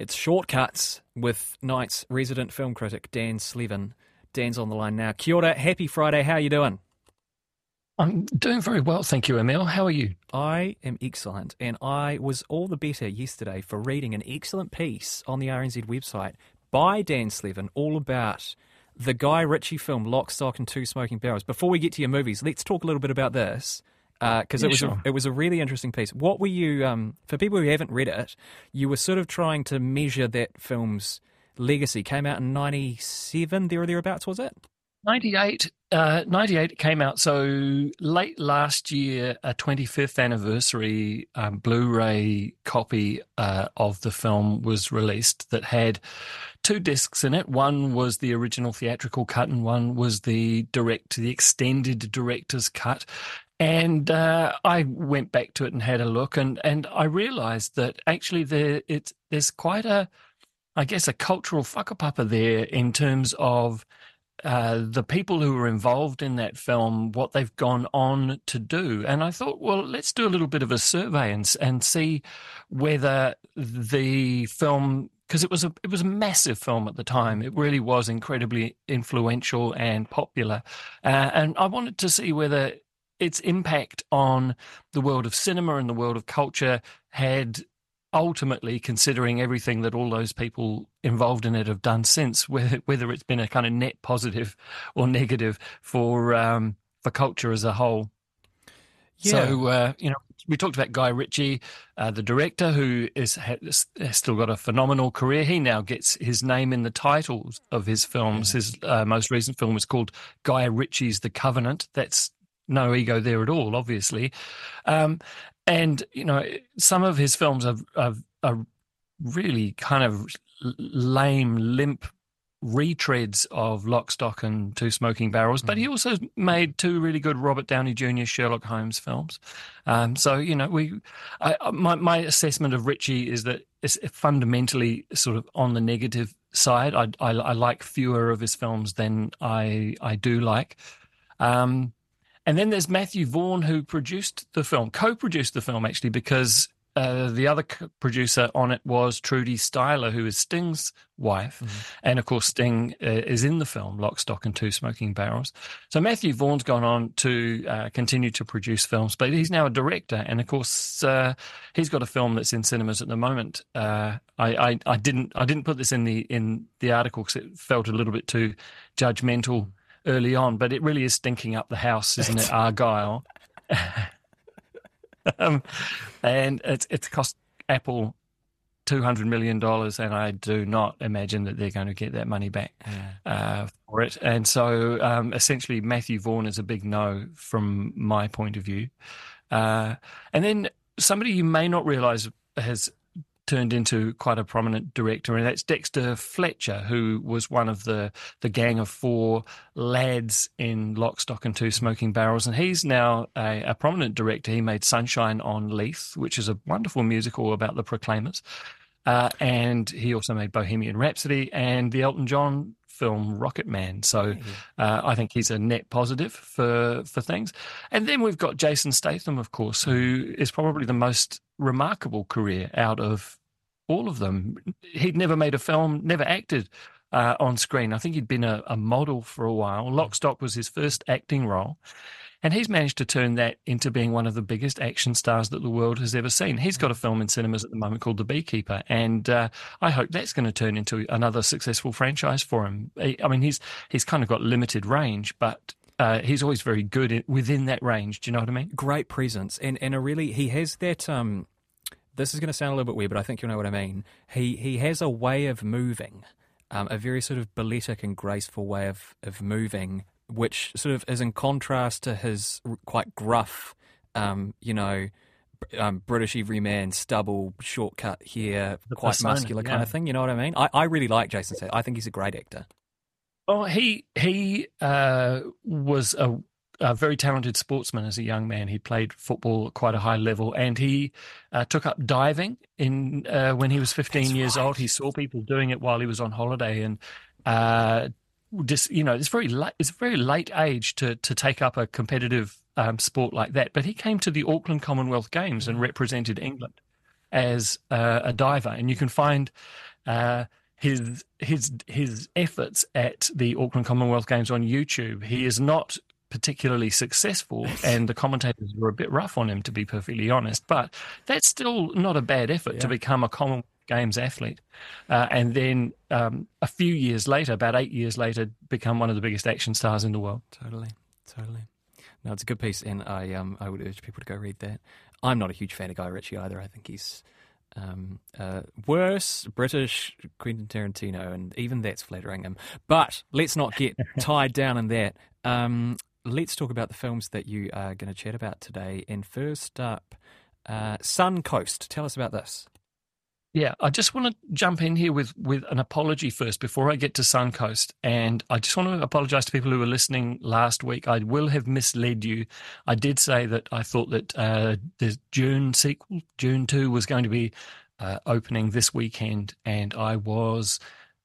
It's Shortcuts with Nights' resident film critic Dan Slevin. Dan's on the line now. Kia ora, happy Friday. How are you doing? I'm doing very well, thank you, Emil. How are you? I am excellent, and I was all the better yesterday for reading an excellent piece on the RNZ website by Dan Slevin all about the Guy Ritchie film Lock, Stock, and Two Smoking Barrels. Before we get to your movies, let's talk a little bit about this because uh, it was sure. a, it was a really interesting piece. What were you um, for people who haven't read it? You were sort of trying to measure that film's legacy. Came out in ninety seven, there or thereabouts, was it? 98, uh, 98 came out so late last year, a 25th anniversary um, Blu ray copy uh, of the film was released that had two discs in it. One was the original theatrical cut, and one was the direct, the extended director's cut. And uh, I went back to it and had a look, and, and I realized that actually there it's there's quite a, I guess, a cultural whakapapa there in terms of uh, the people who were involved in that film, what they've gone on to do. And I thought, well, let's do a little bit of a survey and and see whether the film because it was a it was a massive film at the time. It really was incredibly influential and popular, uh, and I wanted to see whether its impact on the world of cinema and the world of culture had ultimately considering everything that all those people involved in it have done since whether, whether it's been a kind of net positive or negative for um, for culture as a whole. Yeah. so uh, you know we talked about Guy Ritchie uh, the director who is has, has still got a phenomenal career. He now gets his name in the titles of his films. His uh, most recent film is called Guy Ritchie's The Covenant. That's no ego there at all obviously. Um, and you know some of his films are, are, are really kind of lame limp retreads of lock stock and two smoking barrels but he also made two really good robert downey jr sherlock holmes films. Um, so you know we I, my, my assessment of Ritchie is that it's fundamentally sort of on the negative side. I, I, I like fewer of his films than i i do like. Um, and then there's Matthew Vaughn, who produced the film, co produced the film, actually, because uh, the other co- producer on it was Trudy Styler, who is Sting's wife. And of course, Sting uh, is in the film, Lock, Stock, and Two Smoking Barrels. So Matthew Vaughn's gone on to uh, continue to produce films, but he's now a director. And of course, uh, he's got a film that's in cinemas at the moment. Uh, I, I, I didn't I didn't put this in the in the article because it felt a little bit too judgmental early on, but it really is stinking up the house, isn't it? Argylle. um, and it's it's cost Apple two hundred million dollars, and I do not imagine that they're going to get that money back uh, for it. And so, um, essentially, Matthew Vaughn is a big no from my point of view. Uh, and then somebody you may not realize has turned into quite a prominent director, and that's Dexter Fletcher, who was one of the the gang of four lads in Lock, Stock, and Two Smoking Barrels, and he's now a, a prominent director. He made Sunshine on Leith, which is a wonderful musical about the Proclaimers, uh, and he also made Bohemian Rhapsody and the Elton John film Rocketman. So uh, I think he's a net positive for for things. And then we've got Jason Statham, of course, who is probably the most remarkable career out of all of them. He'd never made a film, never acted uh, on screen. I think he'd been a, a model for a while. Lock Stock was his first acting role. And he's managed to turn that into being one of the biggest action stars that the world has ever seen. He's got a film in cinemas at the moment called The Beekeeper, and uh, I hope that's going to turn into another successful franchise for him. I mean, he's he's kind of got limited range, but uh, he's always very good within that range. Do you know what I mean? great presence and and a really he has that um this is going to sound a little bit weird but i think you'll know what i mean he he has a way of moving um, a very sort of balletic and graceful way of of moving which sort of is in contrast to his r- quite gruff um you know um, British everyman, stubble, shortcut here, The quite persona, muscular kind of thing. You know what I mean? I, I really like Jason Statham. I think he's a great actor. Oh, he he uh, was a, a very talented sportsman as a young man. He played football at quite a high level, and he uh, took up diving in uh, when he was 15 That's years right. old. He saw people doing it while he was on holiday, and uh, just you know, it's very late. It's a very late age to to take up a competitive um, sport like that. But he came to the Auckland Commonwealth Games and represented England. as uh, a diver, and you can find. Uh, his his his efforts at the Auckland Commonwealth Games on YouTube. He is not particularly successful, and the commentators were a bit rough on him, to be perfectly honest. But that's still not a bad effort yeah. to become a Commonwealth Games athlete, uh, and then um, a few years later, about eight years later, become one of the biggest action stars in the world. Totally, totally. No, it's a good piece, and I um I would urge people to go read that. I'm not a huge fan of Guy Ritchie either. I think he's um, uh, worse British Quentin Tarantino, and even that's flattering him. But let's not get tied down in that. Um, let's talk about the films that you are going to chat about today. And first up, uh, Suncoast. Tell us about this. Yeah, I just want to jump in here with, with an apology first before I get to Suncoast. And I just want to apologize to people who were listening last week. I will have misled you. I did say that I thought that uh, the Dune sequel, Dune 2, was going to be uh, opening this weekend, and I was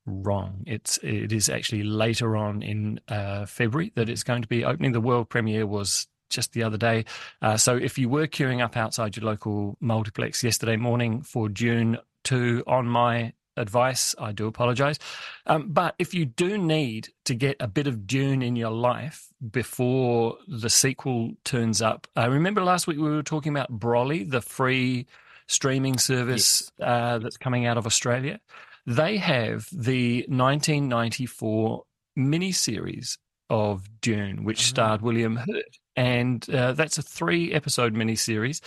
wrong. It's it is actually later on in uh, February that it's going to be opening. The world premiere was just the other day. Uh, so if you were queuing up outside your local multiplex yesterday morning for Dune to on my advice. I do apologize. Um, but if you do need to get a bit of Dune in your life before the sequel turns up, uh, remember last week we were talking about Brollie, the free streaming service yes. uh, that's coming out of Australia? They have the 1994 miniseries of Dune, which oh. starred William Hurt. And uh, that's a three episode miniseries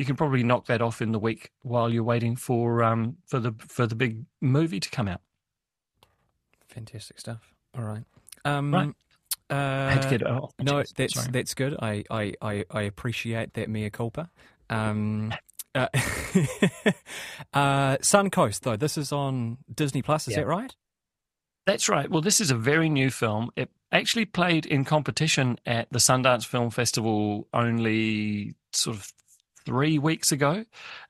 you can probably knock that off in the week while you're waiting for um for the for the big movie to come out. Fantastic stuff. All right. Um, right. Uh, I had to get it off. No, that's Sorry. that's good. I, I, I, I appreciate that mea culpa. Um, uh, uh, Suncoast, though, this is on Disney Plus. Is yeah. that right? That's right. Well, this is a very new film. It actually played in competition at the Sundance Film Festival only sort of three weeks ago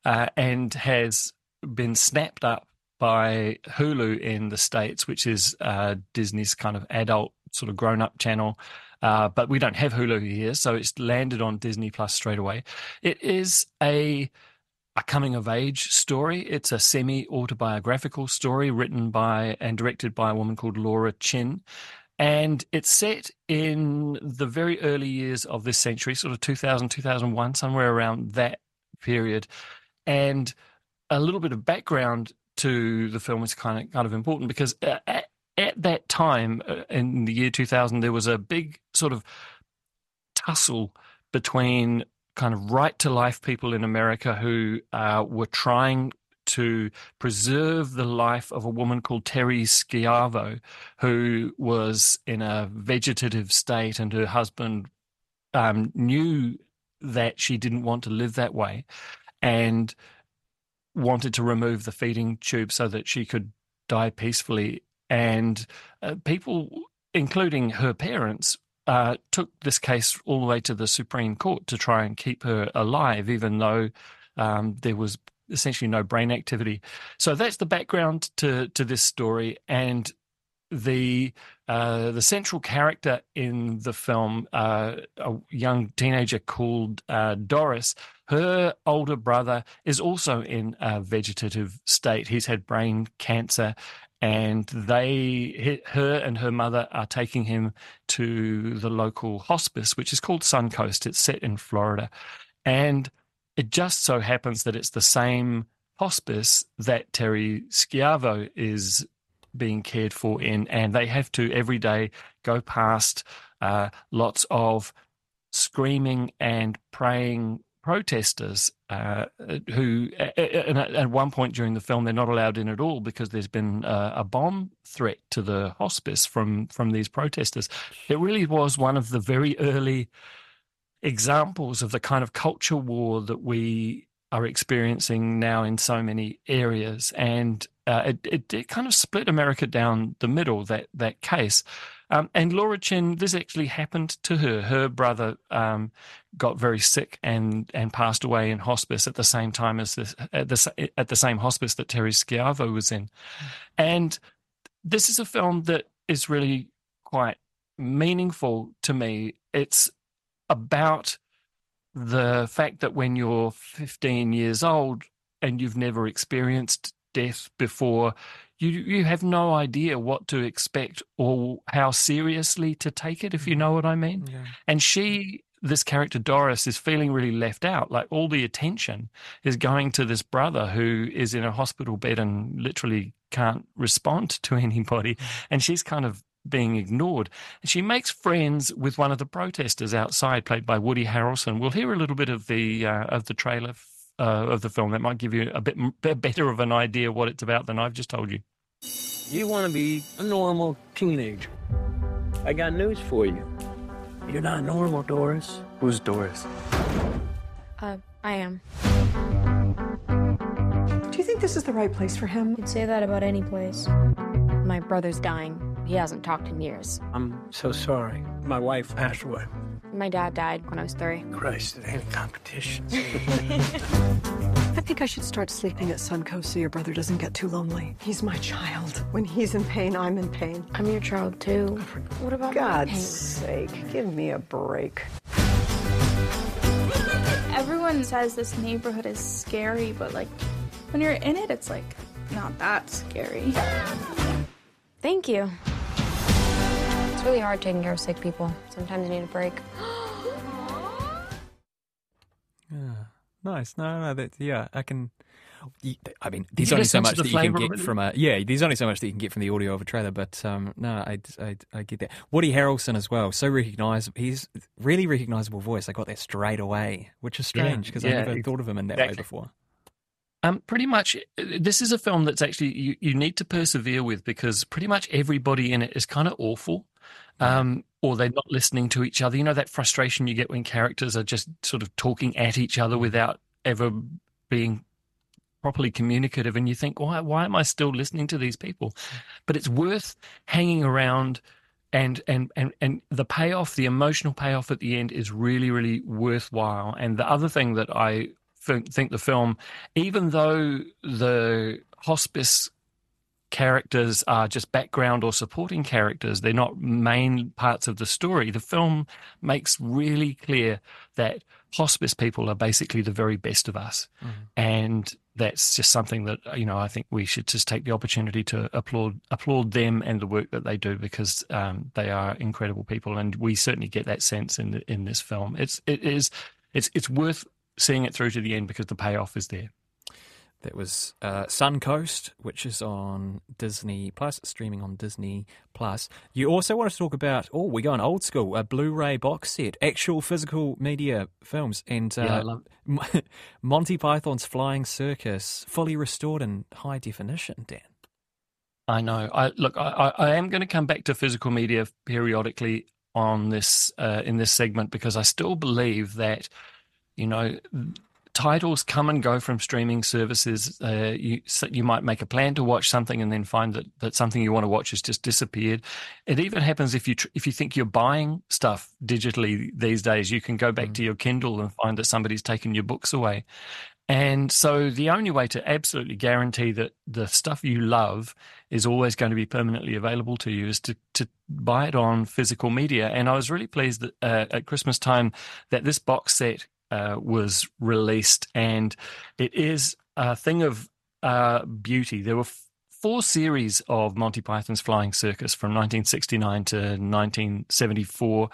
uh, and has been snapped up by Hulu in the States, which is uh, Disney's kind of adult, sort of grown up channel. Uh, but we don't have Hulu here, so it's landed on Disney Plus straight away. It is a a coming of age story. It's a semi autobiographical story written by and directed by a woman called Laura Chinn. And it's set in the very early years of this century, sort of 2000, 2001, somewhere around that period. And a little bit of background to the film is kind of kind of important because at, at that time uh, in the year 2000 there was a big sort of tussle between kind of right to life people in America who uh, were trying to preserve the life of a woman called Terri Schiavo, who was in a vegetative state, and her husband um, knew that she didn't want to live that way and wanted to remove the feeding tube so that she could die peacefully. And uh, people, including her parents, uh, took this case all the way to the Supreme Court to try and keep her alive, even though um, there was essentially no brain activity. So that's the background to to this story, and the uh, the central character in the film, uh, a young teenager called uh, Doris. Her older brother is also in a vegetative state. He's had brain cancer, and they, her and her mother, are taking him to the local hospice, which is called Suncoast. It's set in Florida, and it just so happens that it's the same hospice that Terri Schiavo is being cared for in, and they have to every day go past uh, lots of screaming and praying protesters uh, who, at, one point during the film, they're not allowed in at all because there's been a, a bomb threat to the hospice from from these protesters. It really was one of the very early examples of the kind of culture war that we are experiencing now in so many areas, and uh, it, it, it kind of split America down the middle. That that case, um, and Laura Chinn, this actually happened to her. Her brother um, got very sick and and passed away in hospice at the same time as this at the at the same hospice that Terri Schiavo was in, and this is a film that is really quite meaningful to me. It's about the fact that when you're 15 years old, and you've never experienced death before, you you have no idea what to expect or how seriously to take it, if you know what I mean. Yeah. And she, this character Doris, is feeling really left out. Like all the attention is going to this brother who is in a hospital bed and literally can't respond to anybody, mm. and she's kind of being ignored. She makes friends with one of the protesters outside, played by Woody Harrelson. We'll hear a little bit of the uh, of the trailer uh, of the film that might give you a bit better of an idea what it's about than I've just told you. You want to be a normal teenager. I got news for you. You're not normal, Doris. Who's Doris? Uh, I am. Do you think this is the right place for him? You'd say that about any place. My brother's dying. He hasn't talked in years. I'm so sorry. My wife passed away. My dad died when I was three. Christ, it ain't a competition. I think I should start sleeping at Suncoast so your brother doesn't get too lonely. He's my child. When he's in pain, I'm in pain. I'm your child too. What about God's sake, give me a break. Everyone says this neighborhood is scary, but like when you're in it, it's like not that scary. Thank you. It's really hard taking care of sick people. Sometimes you need a break. yeah, nice. No, no, that yeah, I can. I mean, there's only so much that you can get from a yeah. There's only so much that you can get from the audio of a trailer, but um, no, I, I, I get that. Woody Harrelson as well, so recognizable. He's really recognizable voice. I got that straight away, which is strange because yeah, yeah, I never thought of him in that exactly. way before. Um, pretty much, this is a film that's actually you, you need to persevere with because pretty much everybody in it is kind of awful um, or they're not listening to each other. You know that frustration you get when characters are just sort of talking at each other without ever being properly communicative, and you think, why why am I still listening to these people? But it's worth hanging around. And, and and and the payoff, the emotional payoff at the end, is really really worthwhile. And the other thing that I think the film, even though the hospice characters are just background or supporting characters. They're not main parts of the story. The film makes really clear that hospice people are basically the very best of us. Mm. And that's just something that you know I think we should just take the opportunity to applaud applaud them and the work that they do because um, they are incredible people, and we certainly get that sense in the, in this film. It's it is it's it's worth seeing it through to the end because the payoff is there. That was uh, Suncoast, which is on Disney Plus, streaming on Disney Plus. You also want to talk about, oh, we're going old school, a Blu ray box set, actual physical media films, and uh, yeah, Monty Python's Flying Circus, fully restored in high definition, Dan. I know. I Look, I, I am going to come back to physical media periodically on this uh, in this segment because I still believe that, you know, titles come and go from streaming services. Uh, you you might make a plan to watch something and then find that, that something you want to watch has just disappeared. It even happens if you tr- if you think you're buying stuff digitally these days. You can go back mm. to your Kindle and find that somebody's taken your books away. And so the only way to absolutely guarantee that the stuff you love is always going to be permanently available to you is to, to buy it on physical media. And I was really pleased that uh, at Christmas time that this box set uh, was released, and it is a thing of uh, beauty. There were f- four series of Monty Python's Flying Circus from 1969 to 1974,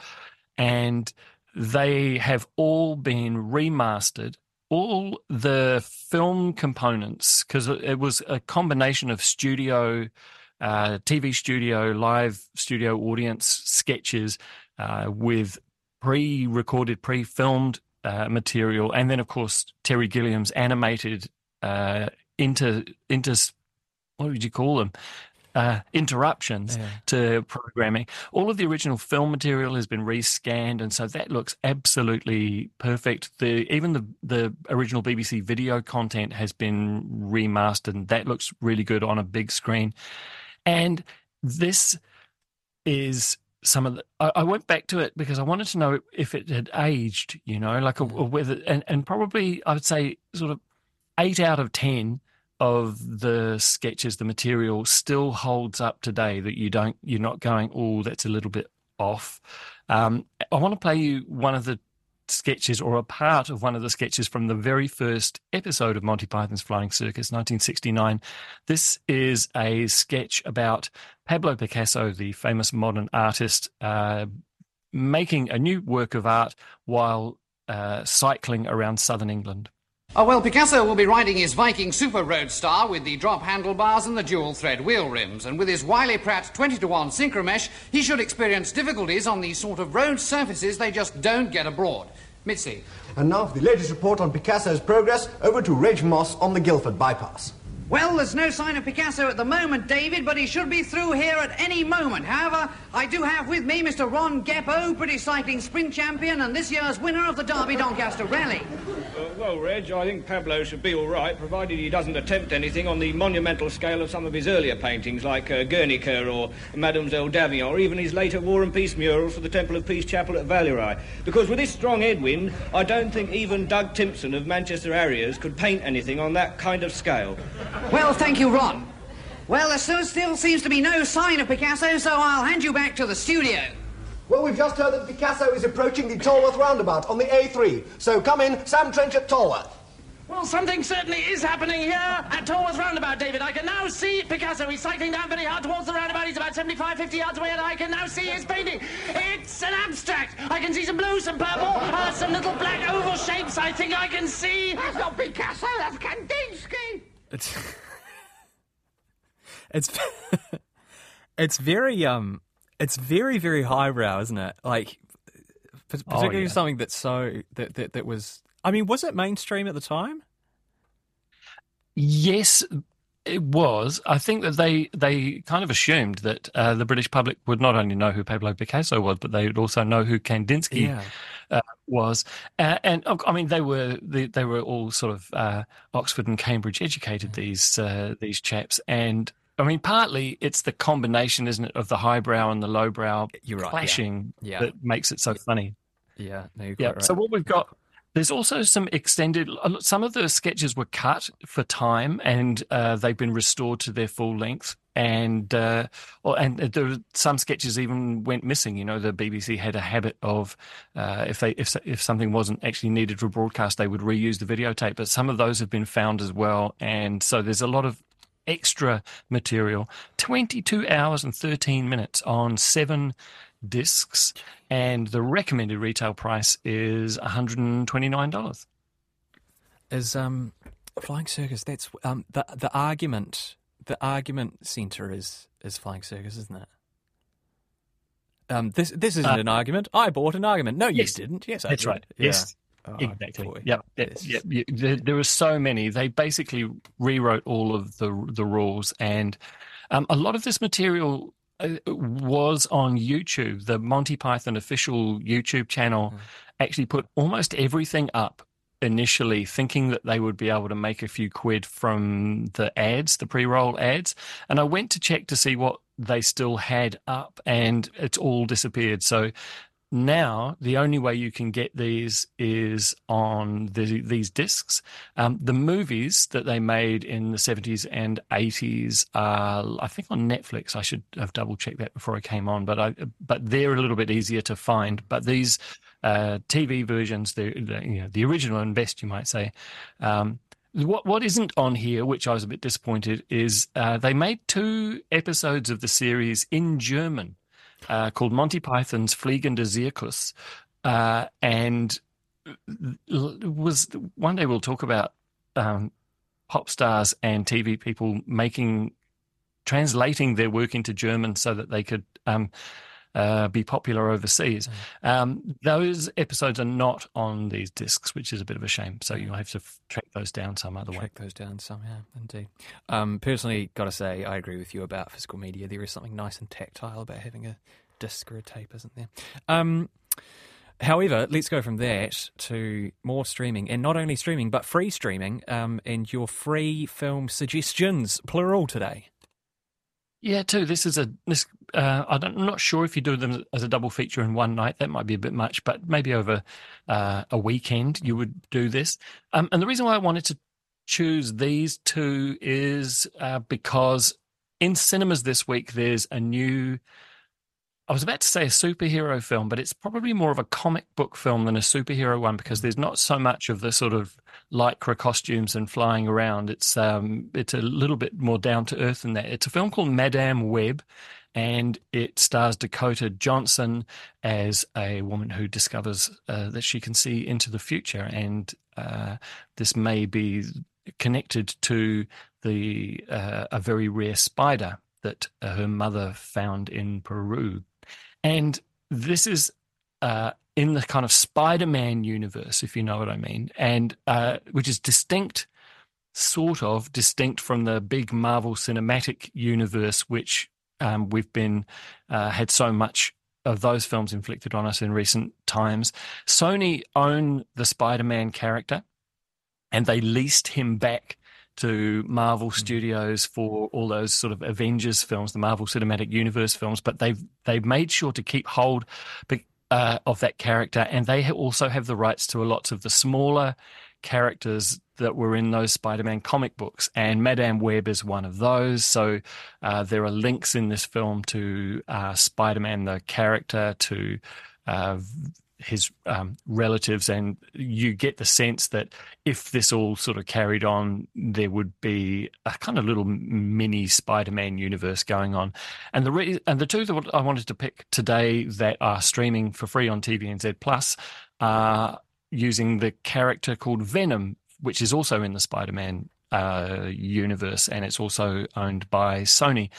and they have all been remastered. All the film components, because it was a combination of studio, uh, TV studio, live studio audience sketches uh, with pre recorded, pre filmed uh, material, and then of course Terry Gilliam's animated uh, inter inter what would you call them? Uh, interruptions yeah. to programming. All of the original film material has been rescanned, and so that looks absolutely perfect. The even the the original BBC video content has been remastered, and that looks really good on a big screen. And this is some of the I, I, went back to it because I wanted to know if it had aged, you know, like a, a mm. whether and, and probably I would say sort of eight out of ten of the sketches, the material still holds up today. That you don't, you're not going, oh, that's a little bit off. Um, I want to play you one of the sketches or a part of one of the sketches from the very first episode of Monty Python's Flying Circus, 1969. This is a sketch about Pablo Picasso, the famous modern artist, uh, making a new work of art while uh, cycling around southern England. Oh, well, Picasso will be riding his Viking Super Roadstar with the drop handlebars and the dual thread wheel rims. And with his Wiley Pratt 20 to 1 synchromesh, he should experience difficulties on these sort of road surfaces they just don't get abroad. Mitzi. And now for the latest report on Picasso's progress, over to Reg Moss on the Guildford bypass. Well, there's no sign of Picasso at the moment, David, but he should be through here at any moment. However, I do have with me Mr. Ron Geppo, British cycling sprint champion and this year's winner of the Derby Doncaster Rally. Uh, well, Reg, I think Pablo should be all right, provided he doesn't attempt anything on the monumental scale of some of his earlier paintings, like uh, Guernica or Mademoiselle d'Avignon, or even his later War and Peace murals for the Temple of Peace Chapel at Valley Because with this strong headwind, I don't think even Doug Timpson of Manchester Harriers could paint anything on that kind of scale. Well, thank you, Ron. Well, there still seems to be no sign of Picasso, so I'll hand you back to the studio. Well, we've just heard that Picasso is approaching the Tolworth roundabout on the A3. So come in, Sam Trench at Tolworth. Well, something certainly is happening here at Tolworth Roundabout, David. I can now see Picasso. He's cycling down very hard towards the roundabout. He's about 75, 50 yards away, and I can now see his painting. It's an abstract. I can see some blue, some purple, uh, some little black oval shapes. I think I can see. That's not Picasso, that's Kandinsky. It's it's it's very um it's very very highbrow, isn't it? Like particularly oh, yeah. something that's so that, that that was. I mean, was it mainstream at the time? Yes, it was. I think that they they kind of assumed that uh, the British public would not only know who Pablo Picasso was, but they would also know who Kandinsky Yeah. Uh, was. Uh, and oh, I mean, they were they, they were all sort of uh, Oxford and Cambridge educated. These uh, these chaps, and I mean, partly it's the combination, isn't it, of the highbrow and the lowbrow You're right, yeah. clashing Yeah. that makes it so funny. Yeah, no, Yeah. right. So what we've got, there's also some extended. Some of the sketches were cut for time, and uh, they've been restored to their full length. And uh, or, and there some sketches even went missing. You know, the BBC had a habit of uh, if they if if something wasn't actually needed for broadcast, they would reuse the videotape. But some of those have been found as well, and so there's a lot of extra material. 22 hours and 13 minutes on seven discs, and the recommended retail price is $129. is um flying circus that's um the the argument the argument center is is flying circus isn't it um this this isn't Uh, an argument i bought an argument no you didn't yes I That's did. right. Yeah. Yes. Oh, exactly. boy. Yep. This- yep. There, there were so many. They basically rewrote all of the the rules, and um, a lot of this material uh, was on YouTube. The Monty Python official YouTube channel Mm. actually put almost everything up initially, thinking that they would be able to make a few quid from the ads, the pre-roll ads. And I went to check to see what they still had up, and it's all disappeared. So now the only way you can get these is on the, these discs. Um, the movies that they made in the 70s and 80s are, I think, on Netflix. I should have double checked that before I came on, but I, but they're a little bit easier to find. But these uh, TV versions, the, the you know the original and best, you might say. Um, what what isn't on here, which I was a bit disappointed, is uh, they made two episodes of the series in German uh, called Monty Python's Fliegender Zirkus, uh, and was one day we'll talk about um, pop stars and TV people making translating their work into German so that they could um, uh, be popular overseas. Um, those episodes are not on these discs, which is a bit of a shame. So you'll have to f- track those down some other way. track those down somehow indeed um personally gotta say i agree with you about physical media there is something nice and tactile about having a disc or a tape isn't there um However, let's go from that to more streaming, and not only streaming, but free streaming, um, and your free film suggestions, plural today. Yeah, too. This is a this. Uh, I'm not sure if you do them as a double feature in one night. That might be a bit much, but maybe over uh, a weekend you would do this. Um, and the reason why I wanted to choose these two is uh, because in cinemas this week there's a new I was about to say a superhero film, but it's probably more of a comic book film than a superhero one because there's not so much of the sort of lycra costumes and flying around. It's um, it's a little bit more down to earth than that. It's a film called Madame Web, and it stars Dakota Johnson as a woman who discovers uh, that she can see into the future, and uh, this may be connected to the uh, a very rare spider that her mother found in Peru. And this is uh, in the kind of Spider Man universe, if you know what I mean, and uh, which is distinct, sort of distinct from the big Marvel cinematic universe, which um, we've been uh, had so much of those films inflicted on us in recent times. Sony own the Spider Man character, and they leased him back to Marvel mm. Studios for all those sort of Avengers films, the Marvel Cinematic Universe films, but they've they've made sure to keep hold uh, of that character, and they also have the rights to a lots of the smaller characters that were in those Spider-Man comic books, and Madame Web is one of those. So uh, there are links in this film to uh, Spider-Man, the character, to uh, his um, relatives, and you get the sense that if this all sort of carried on, there would be a kind of little mini Spider-Man universe going on. And the re- and the two that I wanted to pick today that are streaming for free on TVNZ Plus are using the character called Venom, which is also in the Spider-Man uh, universe, and it's also owned by Sony.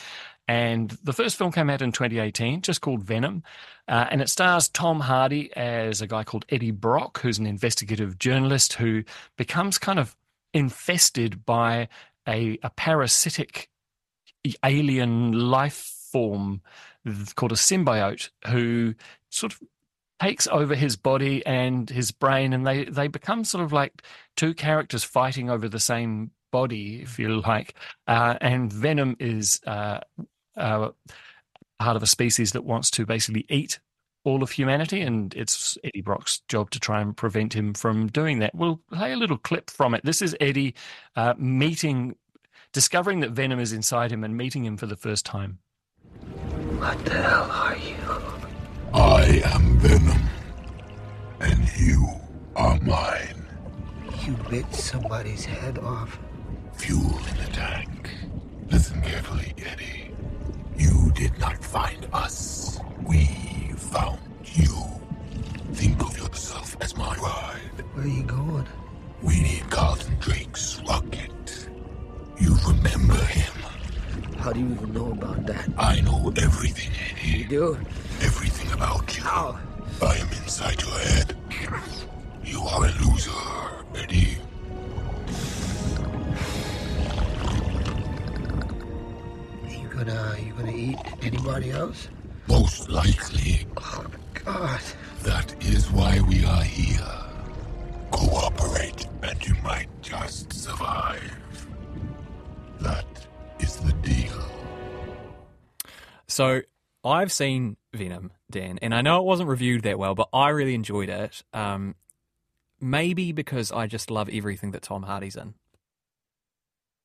And the first film came out in 2018, just called Venom. Uh, and it stars Tom Hardy as a guy called Eddie Brock, who's an investigative journalist who becomes kind of infested by a, a parasitic alien life form called a symbiote who sort of takes over his body and his brain and they, they become sort of like two characters fighting over the same body, if you like. Uh, and Venom is uh, uh, part of a species that wants to basically eat all of humanity, and it's Eddie Brock's job to try and prevent him from doing that. We'll play a little clip from it. This is Eddie uh, meeting, discovering that Venom is inside him and meeting him for the first time. What the hell are you? I am Venom, and you are mine. You bit somebody's head off. Fuel in the tank. Listen carefully, do? Everything about you. How? I am inside your head. You are a loser, Eddie. You gonna you gonna eat anybody else? Most likely. Oh God. That is why we are here. Cooperate, and you might just survive. That is the deal. So I've seen Venom, Dan, and I know it wasn't reviewed that well, but I really enjoyed it. Um, maybe because I just love everything that Tom Hardy's in.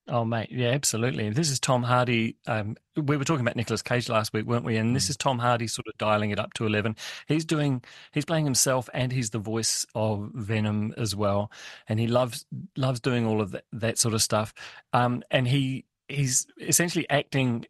Oh, mate, yeah, absolutely. This is Tom Hardy. Um, we were talking about Nicolas Cage last week, weren't we? And this mm. is Tom Hardy sort of dialing it up to eleven. He's doing, he's playing himself, and he's the voice of Venom as well. And he loves loves doing all of that, that sort of stuff. Um, and he he's essentially acting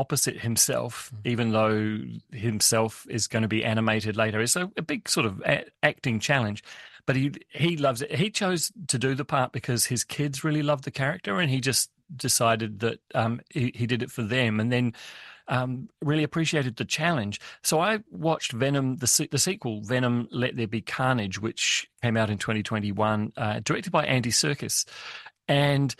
opposite himself, mm. even though himself is going to be animated later. It's a, a big sort of a- acting challenge but he he loves it. He chose to do the part because his kids really loved the character, and he just decided that um, he, he did it for them, and then. Um, really appreciated the challenge. So I watched Venom, the, the sequel, Venom Let There Be Carnage, which came out in 2021, uh, directed by Andy Serkis. And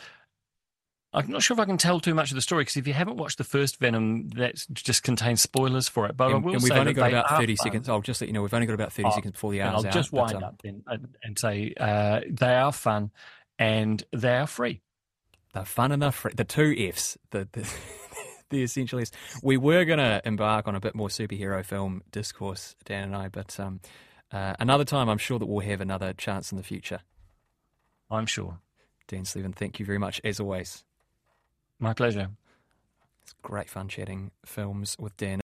I'm not sure if I can tell too much of the story because if you haven't watched the first Venom, that just contains spoilers for it. But and, I will and we've only got about 30 fun. seconds. I'll just let you know we've only got about 30 oh, seconds before the hour's I'll just wind but, um, up then and, and say uh, they are fun and they are free. They're fun and they're free. The two Fs. The, the, the essential is. We were going to embark on a bit more superhero film discourse, Dan and I, but um, uh, another time I'm sure that we'll have another chance in the future. I'm sure. Dan Slevin, thank you very much as always. My pleasure. It's great fun chatting films with Dan.